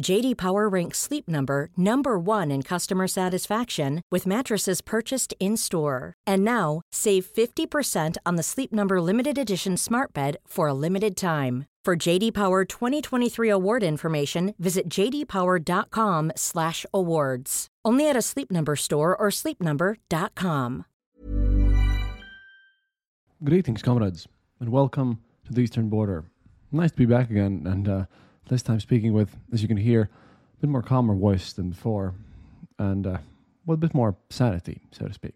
JD Power ranks Sleep Number number 1 in customer satisfaction with mattresses purchased in-store. And now, save 50% on the Sleep Number limited edition Smart Bed for a limited time. For JD Power 2023 award information, visit jdpower.com/awards. Only at a Sleep Number store or sleepnumber.com. Greetings, comrades, and welcome to the Eastern Border. Nice to be back again, and uh, this time speaking with, as you can hear, a bit more calmer voice than before, and uh, with a bit more sanity, so to speak.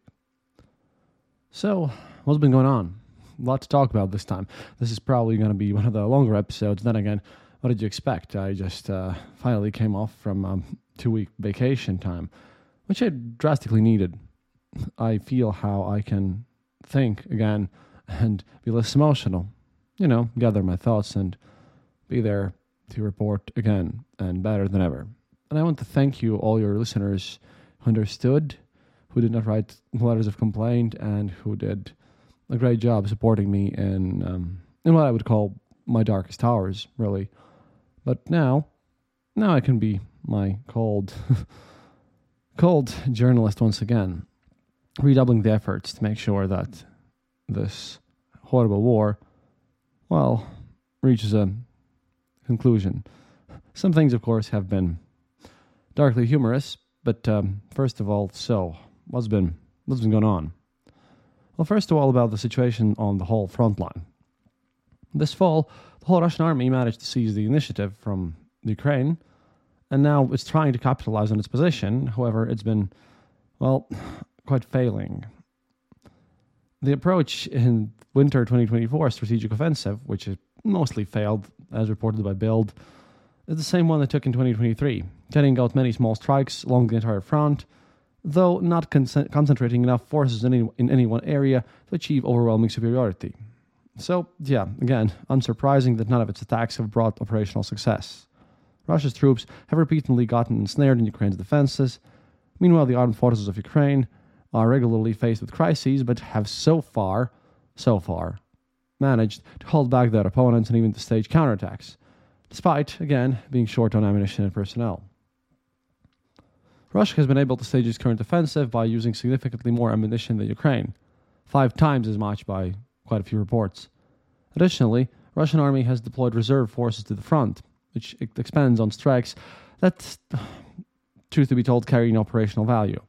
So, what's been going on? A lot to talk about this time. This is probably going to be one of the longer episodes. Then again, what did you expect? I just uh, finally came off from um, two week vacation time, which I drastically needed. I feel how I can think again and be less emotional. You know, gather my thoughts and be there to report again and better than ever. And I want to thank you, all your listeners who understood, who did not write letters of complaint, and who did a great job supporting me in um, in what I would call my darkest hours, really. But now, now I can be my cold, cold journalist once again, redoubling the efforts to make sure that this horrible war, well, reaches a conclusion. Some things, of course, have been darkly humorous, but um, first of all, so what's been what's been going on? Well, first of all, about the situation on the whole front line. This fall, the whole Russian army managed to seize the initiative from Ukraine, and now it's trying to capitalize on its position. However, it's been, well, quite failing. The approach in winter 2024 strategic offensive, which has mostly failed, as reported by Bild, is the same one they took in 2023, carrying out many small strikes along the entire front, though not con- concentrating enough forces in any, in any one area to achieve overwhelming superiority. So, yeah, again, unsurprising that none of its attacks have brought operational success. Russia's troops have repeatedly gotten ensnared in Ukraine's defenses. Meanwhile, the armed forces of Ukraine are regularly faced with crises, but have so far, so far, managed to hold back their opponents and even to stage counterattacks, despite, again, being short on ammunition and personnel. Russia has been able to stage its current offensive by using significantly more ammunition than Ukraine, five times as much by quite a few reports. Additionally, Russian army has deployed reserve forces to the front, which expands on strikes that, truth to be told, carry no operational value.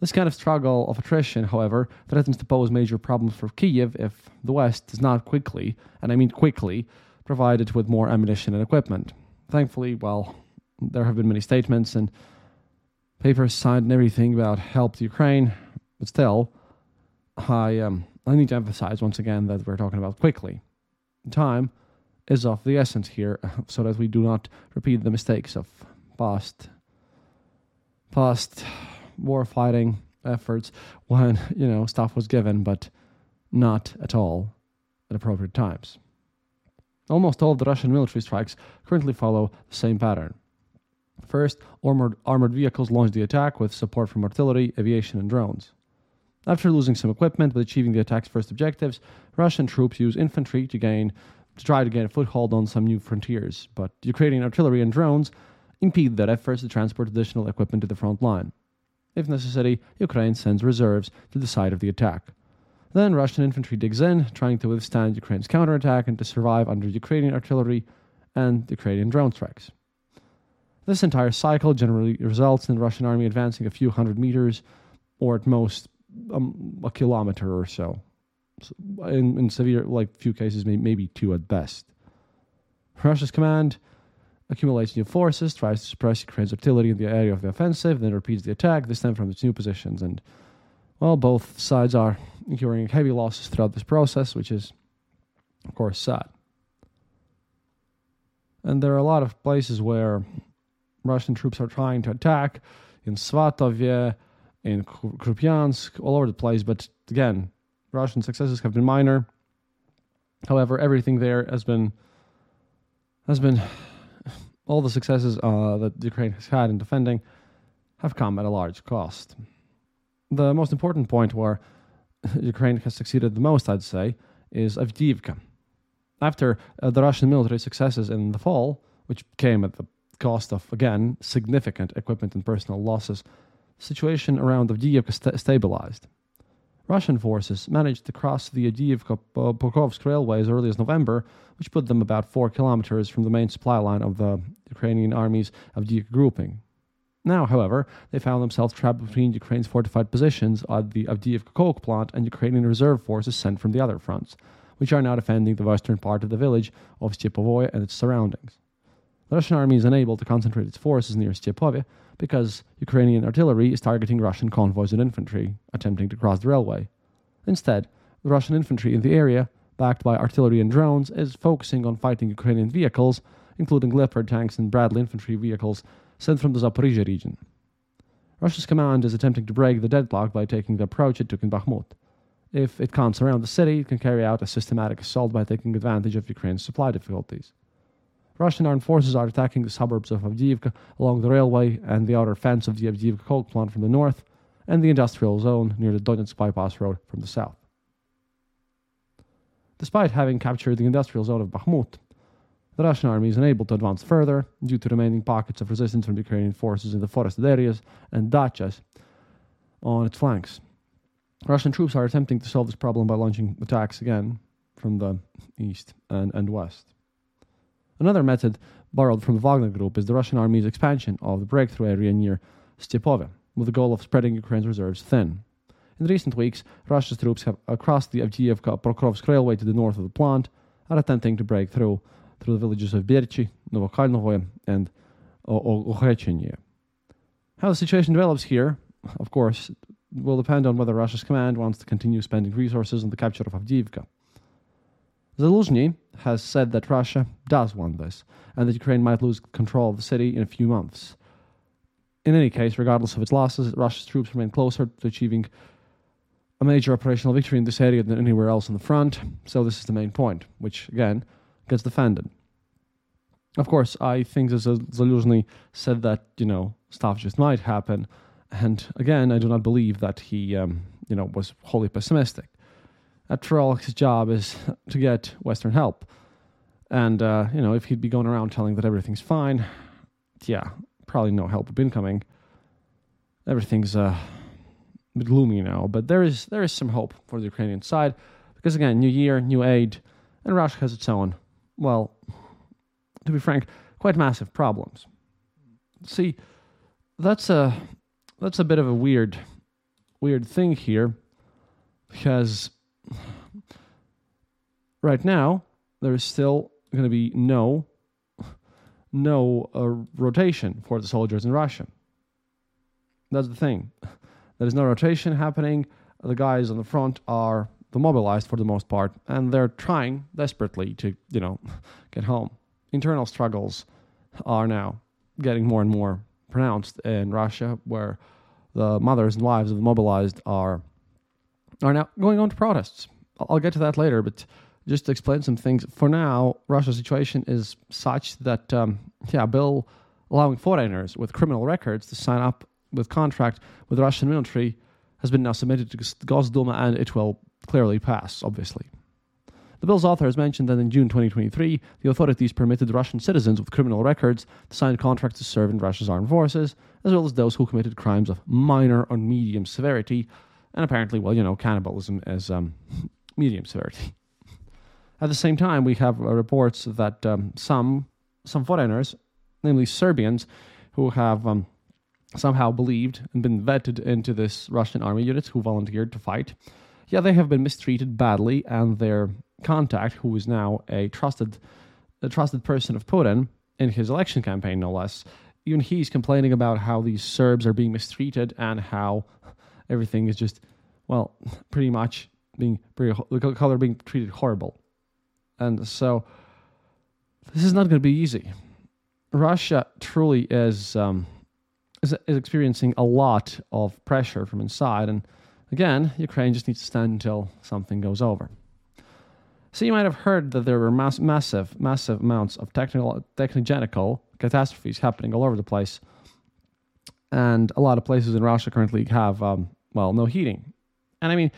This kind of struggle of attrition, however, threatens to pose major problems for Kiev if the West does not quickly, and I mean quickly, provide it with more ammunition and equipment. Thankfully, well, there have been many statements and papers signed and everything about help to Ukraine, but still, I um, I need to emphasize once again that we're talking about quickly. Time is of the essence here, so that we do not repeat the mistakes of past past war fighting efforts when you know stuff was given, but not at all at appropriate times. Almost all of the Russian military strikes currently follow the same pattern. First, armored, armored vehicles launch the attack with support from artillery, aviation, and drones. After losing some equipment but achieving the attack's first objectives, Russian troops use infantry to gain to try to gain a foothold on some new frontiers, but Ukrainian artillery and drones impede their efforts to transport additional equipment to the front line. If necessary, Ukraine sends reserves to the site of the attack. Then Russian infantry digs in, trying to withstand Ukraine's counterattack and to survive under Ukrainian artillery and Ukrainian drone strikes. This entire cycle generally results in the Russian army advancing a few hundred meters, or at most um, a kilometer or so. in, in severe, like few cases, maybe two at best. Russia's command accumulates new forces, tries to suppress Ukraine's artillery in the area of the offensive, then repeats the attack, this time from its new positions. And, well, both sides are incurring heavy losses throughout this process, which is, of course, sad. And there are a lot of places where Russian troops are trying to attack in Svatovye, in Kupiansk, all over the place. But again, Russian successes have been minor. However, everything there has been has been all the successes uh, that Ukraine has had in defending have come at a large cost. The most important point where Ukraine has succeeded the most, I'd say, is Avdiivka. After uh, the Russian military successes in the fall, which came at the cost of, again, significant equipment and personal losses, the situation around Avdiivka st- stabilized. Russian forces managed to cross the Avdiivka Pokrovsk railway as early as November, which put them about four kilometers from the main supply line of the Ukrainian army's Avdiivka grouping. Now, however, they found themselves trapped between Ukraine's fortified positions at the Avdiivka coke plant and Ukrainian reserve forces sent from the other fronts, which are now defending the western part of the village of Stepovoye and its surroundings. The Russian army is unable to concentrate its forces near Stepovye because Ukrainian artillery is targeting Russian convoys and infantry attempting to cross the railway. Instead, the Russian infantry in the area, backed by artillery and drones, is focusing on fighting Ukrainian vehicles, including Leopard tanks and Bradley infantry vehicles sent from the Zaporizhia region. Russia's command is attempting to break the deadlock by taking the approach it took in Bakhmut. If it can't surround the city, it can carry out a systematic assault by taking advantage of Ukraine's supply difficulties. Russian armed forces are attacking the suburbs of Avdiivka along the railway and the outer fence of the Avdiivka coke plant from the north, and the industrial zone near the Donetsk bypass road from the south. Despite having captured the industrial zone of Bakhmut, the Russian army is unable to advance further due to remaining pockets of resistance from Ukrainian forces in the forested areas and dachas on its flanks. Russian troops are attempting to solve this problem by launching attacks again from the east and, and west. Another method borrowed from the Wagner Group is the Russian army's expansion of the breakthrough area near Stepove, with the goal of spreading Ukraine's reserves thin. In recent weeks, Russia's troops have crossed the Avdiivka Pokrovsk railway to the north of the plant, are attempting to break through through the villages of Berchi, Novokalnovoye, and Okhrechenie. How the situation develops here, of course, will depend on whether Russia's command wants to continue spending resources on the capture of Avdiivka. Zaluzhny has said that Russia does want this, and that Ukraine might lose control of the city in a few months. In any case, regardless of its losses, Russia's troops remain closer to achieving a major operational victory in this area than anywhere else on the front, so this is the main point, which, again, gets defended. Of course, I think that Zaluzhny said that, you know, stuff just might happen, and again, I do not believe that he, um, you know, was wholly pessimistic after all, his job is to get Western help. And, uh, you know, if he'd be going around telling that everything's fine, yeah, probably no help would be coming. Everything's uh, a bit gloomy now, but there is there is some hope for the Ukrainian side because again, new year, new aid, and Russia has its own, well, to be frank, quite massive problems. See, that's a that's a bit of a weird weird thing here because right now there is still going to be no no uh, rotation for the soldiers in Russia. That's the thing. There is no rotation happening. The guys on the front are demobilized for the most part, and they're trying desperately to, you know, get home. Internal struggles are now getting more and more pronounced in Russia, where the mothers and wives of the mobilized are are now going on to protests. I'll get to that later, but just to explain some things. For now, Russia's situation is such that, um, yeah, bill allowing foreigners with criminal records to sign up with contract with the Russian military has been now submitted to Gosduma, and it will clearly pass, obviously. The bill's author has mentioned that in June 2023, the authorities permitted Russian citizens with criminal records to sign contracts to serve in Russia's armed forces, as well as those who committed crimes of minor or medium severity And apparently, well, you know, cannibalism is um, medium severity. At the same time, we have uh, reports that um, some some foreigners, namely Serbians, who have um, somehow believed and been vetted into this Russian army unit who volunteered to fight, yeah, they have been mistreated badly, and their contact, who is now a trusted a trusted person of Putin in his election campaign, no less, even he's complaining about how these Serbs are being mistreated and how everything is just, well, pretty much being pretty, the color being treated horrible. And so this is not going to be easy. Russia truly is, um, is is experiencing a lot of pressure from inside, and again, Ukraine just needs to stand until something goes over. So you might have heard that there were mass, massive, massive amounts of technical, technogenical catastrophes happening all over the place, and a lot of places in Russia currently have, um, well, no heating. And I mean,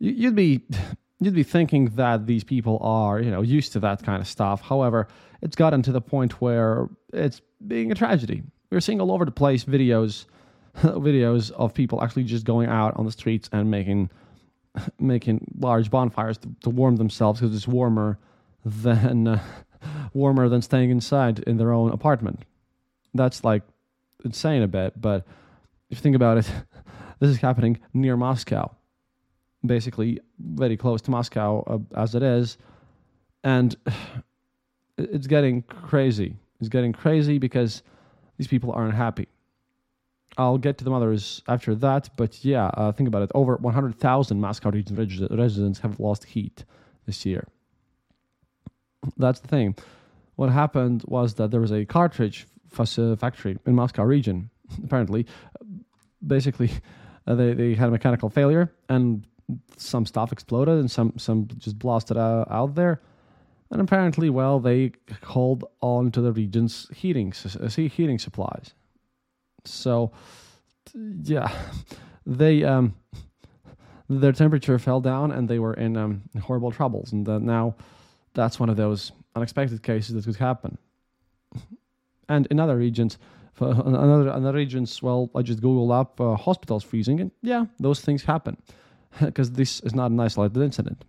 you'd be you'd be thinking that these people are, you know, used to that kind of stuff. However, it's gotten to the point where it's being a tragedy. We're seeing all over the place videos, videos of people actually just going out on the streets and making, making large bonfires to, to warm themselves because it's warmer than, uh, warmer than staying inside in their own apartment. That's like insane a bit, but if you think about it, this is happening near Moscow basically very close to Moscow uh, as it is, and it's getting crazy. It's getting crazy because these people aren't happy. I'll get to the mothers after that, but yeah, uh, think about it. Over 100,000 Moscow region residents have lost heat this year. That's the thing. What happened was that there was a cartridge factory in Moscow region. Apparently, basically, uh, they, they had a mechanical failure, and some stuff exploded and some some just blasted out, out there. And apparently, well, they called on to the region's heating uh, heating supplies. So, yeah, they um, their temperature fell down and they were in um, horrible troubles. And uh, now, that's one of those unexpected cases that could happen. And in other regions, for another other regions, well, I just googled up uh, hospitals freezing, and yeah, those things happen because this is not an isolated incident.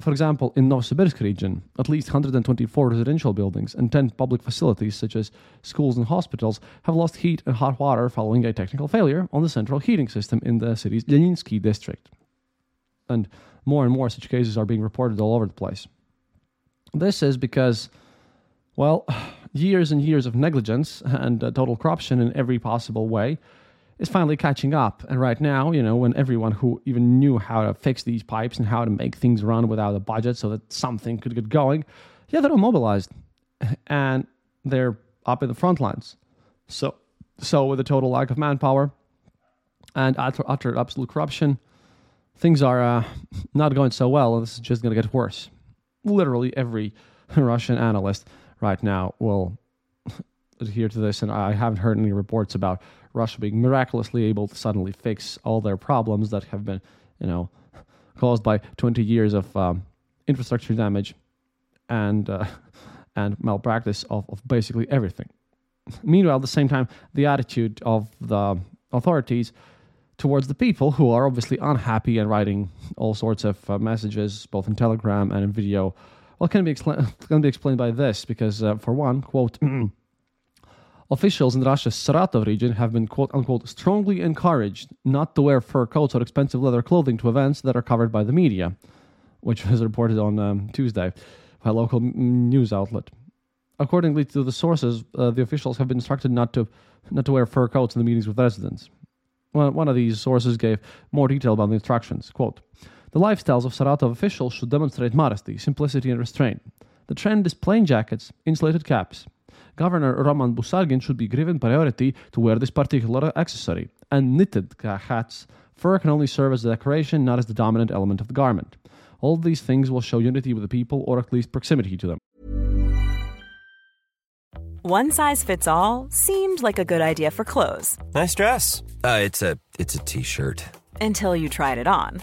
For example, in Novosibirsk region, at least 124 residential buildings and 10 public facilities such as schools and hospitals have lost heat and hot water following a technical failure on the central heating system in the city's Leninsky district. And more and more such cases are being reported all over the place. This is because, well, years and years of negligence and uh, total corruption in every possible way is finally catching up. And right now, you know, when everyone who even knew how to fix these pipes and how to make things run without a budget so that something could get going, yeah, they're all mobilized and they're up in the front lines. So, so with a total lack of manpower and utter, utter absolute corruption, things are uh, not going so well. And this is just going to get worse. Literally every Russian analyst right now will adhere to this, and I haven't heard any reports about Russia being miraculously able to suddenly fix all their problems that have been, you know, caused by 20 years of um, infrastructure damage and uh, and malpractice of, of basically everything. Meanwhile, at the same time, the attitude of the authorities towards the people who are obviously unhappy and writing all sorts of uh, messages, both in Telegram and in video, well, can be, expla- can be explained by this because, uh, for one, quote, Officials in Russia's Saratov region have been quote unquote strongly encouraged not to wear fur coats or expensive leather clothing to events that are covered by the media, which was reported on um, Tuesday by a local news outlet. Accordingly to the sources, uh, the officials have been instructed not to not to wear fur coats in the meetings with residents. One of these sources gave more detail about the instructions. Quote, the lifestyles of Saratov officials should demonstrate modesty, simplicity, and restraint. The trend is plain jackets, insulated caps, Governor Roman Busargin should be given priority to wear this particular accessory. And knitted hats, fur can only serve as a decoration, not as the dominant element of the garment. All these things will show unity with the people or at least proximity to them. One size fits all seemed like a good idea for clothes. Nice dress. Uh, it's a it's a t-shirt. Until you tried it on.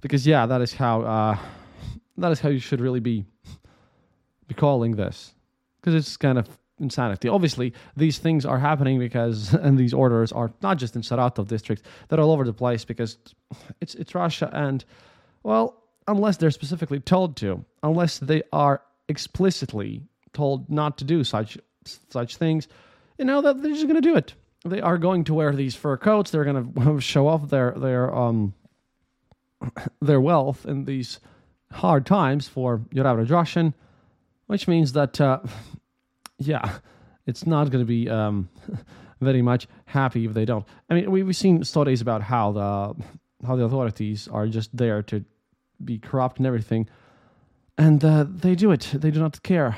because yeah that is how uh, that is how you should really be be calling this. Because it's kind of insanity. Obviously these things are happening because and these orders are not just in Saratov district they're all over the place because it's it's Russia and well unless they're specifically told to unless they are explicitly told not to do such such things you know that they're just going to do it. They are going to wear these fur coats. They're going to show off their their um their wealth in these hard times for your average Russian, which means that uh, yeah, it's not going to be um, very much happy if they don't. I mean, we, we've seen stories about how the how the authorities are just there to be corrupt and everything, and uh, they do it. They do not care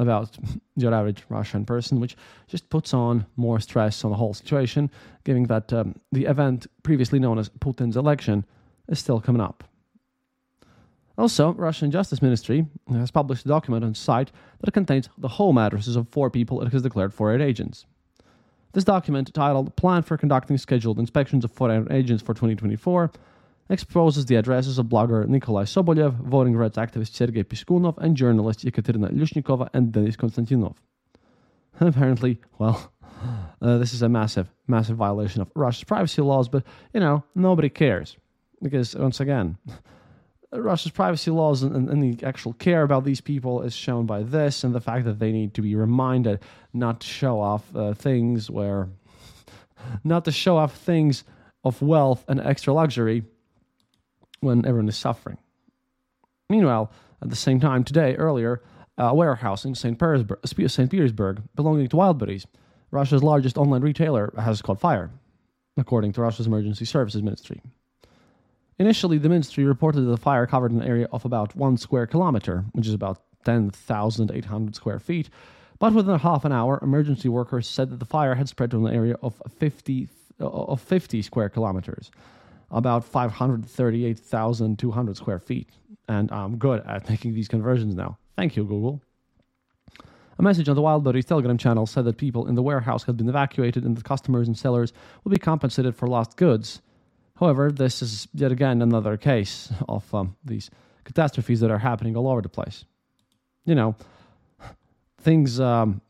about your average Russian person, which just puts on more stress on the whole situation, given that um, the event previously known as Putin's election is still coming up. Also, Russian Justice Ministry has published a document on site that contains the home addresses of four people it has declared foreign agents. This document, titled Plan for Conducting Scheduled Inspections of Foreign Agents for 2024, exposes the addresses of blogger Nikolai Sobolev, voting rights activist Sergei Piskunov, and journalist Ekaterina Lushnikova and Denis Konstantinov. Apparently, well, uh, this is a massive, massive violation of Russia's privacy laws, but, you know, nobody cares. Because, once again, Russia's privacy laws and, and, the actual care about these people is shown by this and the fact that they need to be reminded not to show off uh, things where, not to show off things of wealth and extra luxury when everyone is suffering. Meanwhile, at the same time, today, earlier, a warehouse in St. Petersburg, St. Petersburg belonging to Wildberries, Russia's largest online retailer, has caught fire, according to Russia's Emergency Services Ministry. Initially, the ministry reported that the fire covered an area of about one square kilometer, which is about 10,800 square feet. But within half an hour, emergency workers said that the fire had spread to an area of 50, uh, of 50 square kilometers, about 538,200 square feet. And I'm good at making these conversions now. Thank you, Google. A message on the Wildberries Telegram channel said that people in the warehouse had been evacuated and that customers and sellers will be compensated for lost goods. However, this is yet again another case of um, these catastrophes that are happening all over the place. You know, things um,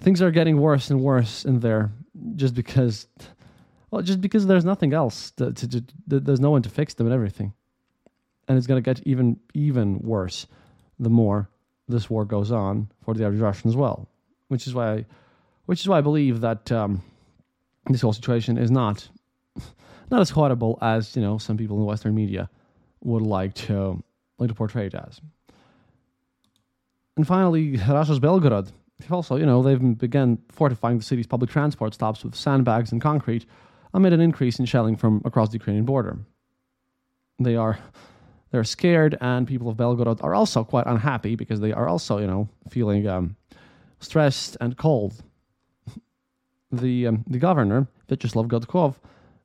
things are getting worse and worse in there just because well, just because there's nothing else, to, to, to, there's no one to fix them and everything, and it's going to get even even worse the more this war goes on for the average Russian as well. Which is why, I, which is why I believe that um, this whole situation is not not as horrible as you know some people in Western media would like to like to portray it as. And finally, Russia's Belgorod. Also, you know, they've begun fortifying the city's public transport stops with sandbags and concrete amid an increase in shelling from across the Ukrainian border. They are they're scared, and people of Belgorod are also quite unhappy because they are also, you know, feeling um, stressed and cold. The um, the governor Vyacheslav Gladkov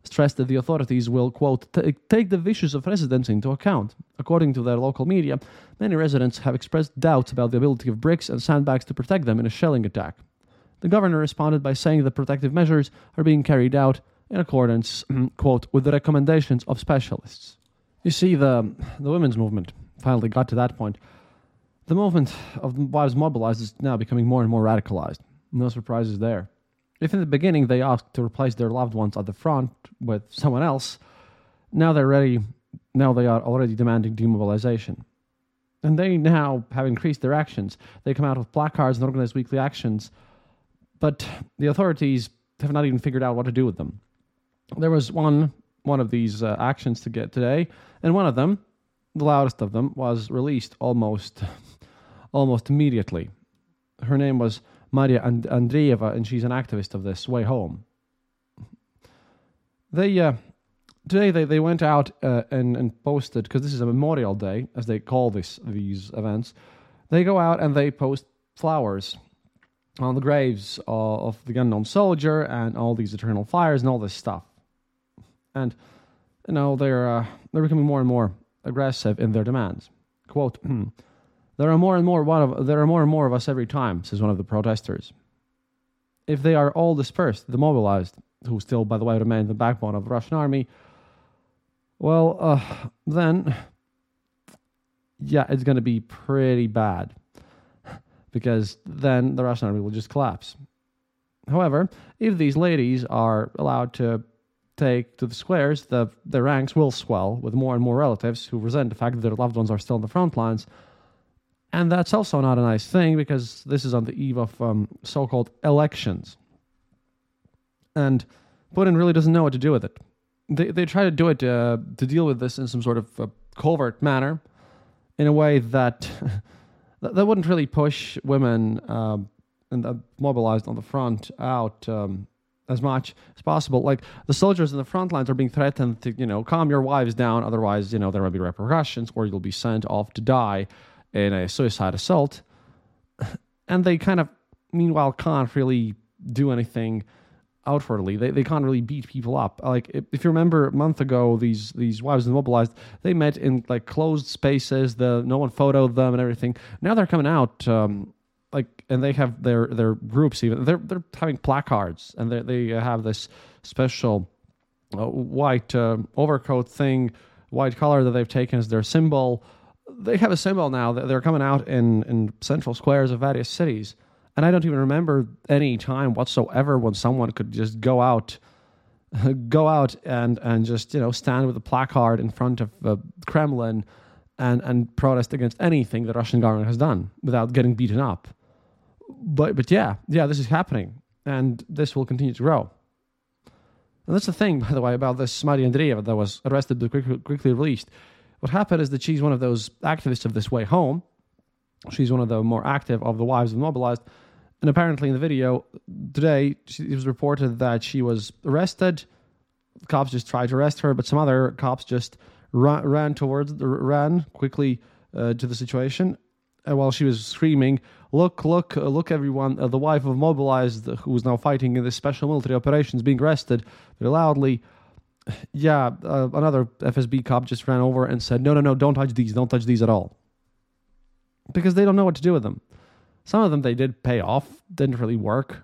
stressed that the authorities will quote take the wishes of residents into account. According to their local media, many residents have expressed doubts about the ability of bricks and sandbags to protect them in a shelling attack. The governor responded by saying that protective measures are being carried out in accordance, quote, with the recommendations of specialists. You see, the, the women's movement finally got to that point. The movement of wives mobilized is now becoming more and more radicalized. No surprises there. If in the beginning they asked to replace their loved ones at the front with someone else, now they're ready now they are already demanding demobilization. And they now have increased their actions. They come out with placards and organize weekly actions, but the authorities have not even figured out what to do with them. There was one one of these uh, actions to get today, and one of them, the loudest of them, was released almost almost immediately. Her name was Maria and- Andreeva, and she's an activist of this way home. They uh, today they, they went out uh, and, and posted because this is a Memorial Day, as they call this these events. They go out and they post flowers on the graves of, of the unknown soldier and all these eternal fires and all this stuff. And you know they're uh, they're becoming more and more aggressive in their demands. Quote. There are more and more one of there are more and more of us every time, says one of the protesters. If they are all dispersed, demobilized, who still, by the way, remain the backbone of the Russian army, well, uh, then, yeah, it's going to be pretty bad because then the Russian army will just collapse. However, if these ladies are allowed to take to the squares, the, the ranks will swell with more and more relatives who resent the fact that their loved ones are still in the front lines and that's also not a nice thing because this is on the eve of um, so called elections. And Putin really doesn't know what to do with it. They, they try to do it uh, to deal with this in some sort of uh, covert manner, in a way that that wouldn't really push women um, and uh, mobilized on the front out um, as much as possible. Like the soldiers in the front lines are being threatened to, you know, calm your wives down, otherwise, you know, there will be repercussions, or you'll be sent off to die in a suicide assault. And they kind of, meanwhile, can't really do anything outwardly. They, they can't really beat people up. Like if, you remember a month ago, these these wives mobilized. They met in like closed spaces. The no one photoed them and everything. Now they're coming out. Um, like and they have their their groups even they're they're having placards and they they have this special uh, white uh, overcoat thing, white color that they've taken as their symbol they have a symbol now that they're coming out in, in central squares of various cities. And I don't even remember any time whatsoever when someone could just go out, go out and, and just, you know, stand with a placard in front of the Kremlin and, and protest against anything the Russian government has done without getting beaten up. But, but yeah, yeah, this is happening. And this will continue to grow. And that's the thing, by the way, about this Maria Andreeva that was arrested but quickly, quickly released. What happened is that she's one of those activists of this way home. She's one of the more active of the wives of the mobilized. And apparently, in the video today, it was reported that she was arrested. Cops just tried to arrest her, but some other cops just ran, ran towards, ran quickly uh, to the situation. And while she was screaming, "Look, look, uh, look, everyone! Uh, the wife of mobilized, who is now fighting in this special military operation, is being arrested," very loudly yeah, uh, another FSB cop just ran over and said, no, no, no, don't touch these, don't touch these at all. Because they don't know what to do with them. Some of them they did pay off, didn't really work.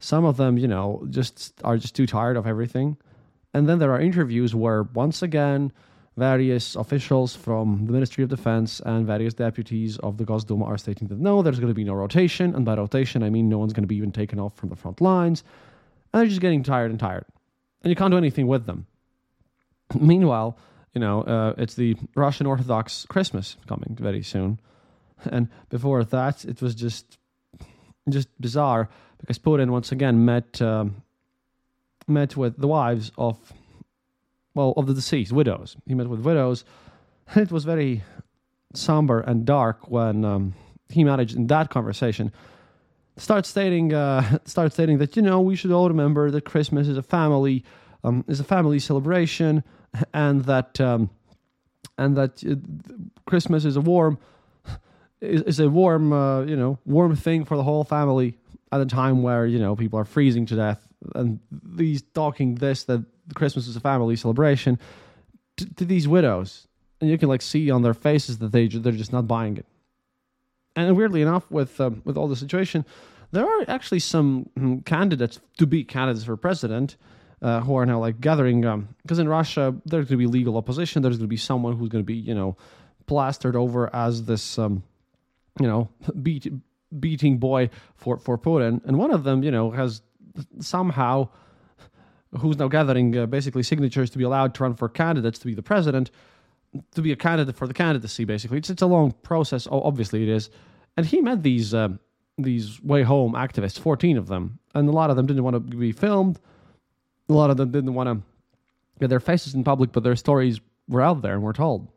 Some of them, you know, just are just too tired of everything. And then there are interviews where, once again, various officials from the Ministry of Defense and various deputies of the Gosduma are stating that no, there's going to be no rotation. And by rotation, I mean no one's going to be even taken off from the front lines. And they're just getting tired and tired and you can't do anything with them. Meanwhile, you know, uh, it's the Russian Orthodox Christmas coming very soon, and before that, it was just just bizarre because Putin once again met um, met with the wives of well of the deceased widows. He met with widows. It was very somber and dark when um, he managed in that conversation start stating uh, start stating that you know we should all remember that Christmas is a family um, is a family celebration, and that um, and that uh, Christmas is a warm is, is a warm uh, you know warm thing for the whole family at a time where you know people are freezing to death, and these talking this that Christmas is a family celebration to, to these widows, and you can like see on their faces that they they're just not buying it. And weirdly enough, with um, with all the situation, there are actually some um, candidates to be candidates for president uh, who are now like gathering. Because um, in Russia, there's going to be legal opposition. There's going to be someone who's going to be you know plastered over as this um, you know beat, beating boy for for Putin, and one of them you know has somehow who's now gathering uh, basically signatures to be allowed to run for candidates to be the president to be a candidate for the candidacy. Basically, it's it's a long process. Oh, obviously it is. And he met these uh, these way home activists, fourteen of them, and a lot of them didn't want to be filmed. A lot of them didn't want to get their faces in public, but their stories were out there and were told.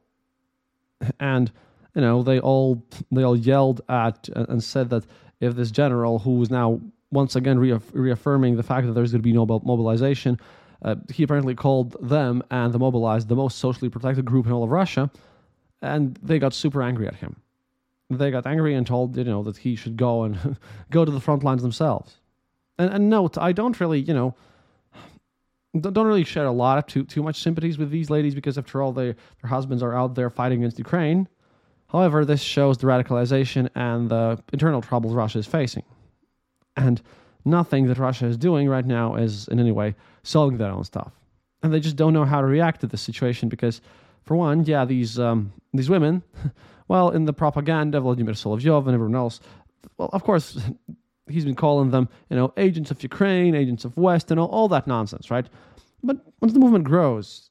And you know, they all they all yelled at and said that if this general, who was now once again reaff- reaffirming the fact that there's going to be no mobilization, uh, he apparently called them and the mobilized the most socially protected group in all of Russia, and they got super angry at him. They got angry and told you know that he should go and go to the front lines themselves. And, and note, I don't really you know don't really share a lot of too too much sympathies with these ladies because after all, they, their husbands are out there fighting against Ukraine. However, this shows the radicalization and the internal troubles Russia is facing, and nothing that Russia is doing right now is in any way solving their own stuff, and they just don't know how to react to this situation because, for one, yeah, these um, these women, well, in the propaganda, Vladimir Solovyov and everyone else, well, of course, he's been calling them, you know, agents of Ukraine, agents of West, and all, all that nonsense, right? But once the movement grows,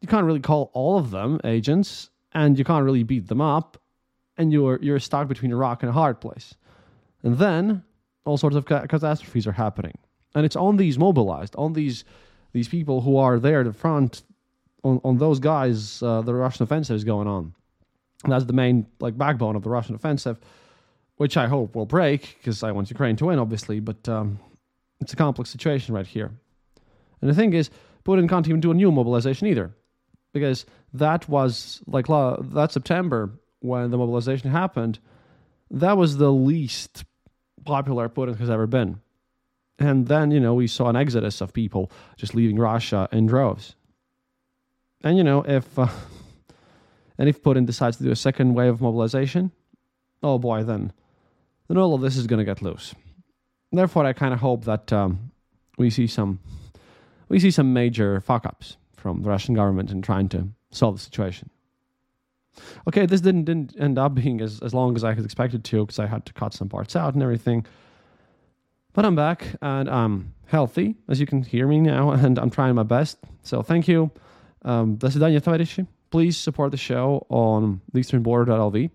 you can't really call all of them agents, and you can't really beat them up, and you're you're stuck between a rock and a hard place. And then all sorts of ca- catastrophes are happening, and it's on these mobilized, on these these people who are there at the front, on on those guys, uh, the Russian offensive is going on. And that's the main like backbone of the Russian offensive which I hope will break because I want Ukraine to win, obviously. But um, it's a complex situation right here. And the thing is, Putin can't even do a new mobilization either, because that was like that September when the mobilization happened. That was the least popular Putin has ever been. And then, you know, we saw an exodus of people just leaving Russia in droves. And, you know, if uh, and if Putin decides to do a second wave of mobilization, oh boy, then then all of this is going to get loose. Therefore, I kind of hope that um, we see some we see some major fuck ups from the Russian government in trying to solve the situation. Okay, this didn't didn't end up being as, as long as I had expected to because I had to cut some parts out and everything. But I'm back and I'm healthy, as you can hear me now, and I'm trying my best. So thank you. Um, Please support the show on theeasternborder.lv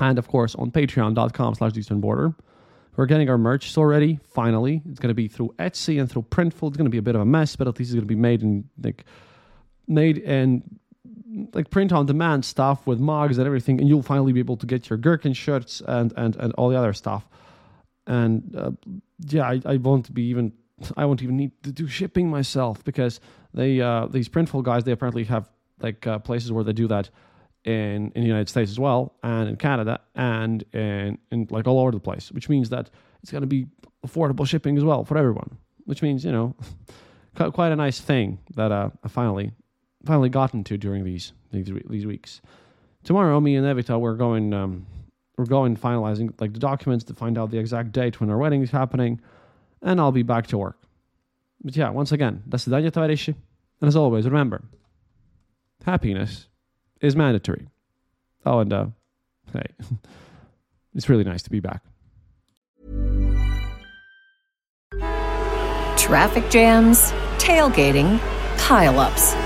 and of course on patreon.com slash eastern border we're getting our merch already finally it's going to be through etsy and through printful it's going to be a bit of a mess but at least it's going to be made in like made in like print on demand stuff with mugs and everything and you'll finally be able to get your gherkin shirts and and and all the other stuff and uh, yeah I, I won't be even i won't even need to do shipping myself because they uh these printful guys they apparently have like uh, places where they do that in, in the United States as well, and in Canada, and in, in like all over the place, which means that it's going to be affordable shipping as well for everyone. Which means you know, quite a nice thing that uh, I finally finally gotten to during these these, these weeks. Tomorrow, me and Evita, we're going um, we're going finalizing like the documents to find out the exact date when our wedding is happening, and I'll be back to work. But yeah, once again, that's the Danya Tovareshi. And as always, remember, happiness is mandatory. Oh, and uh, hey, it's really nice to be back. Traffic jams, tailgating, pileups.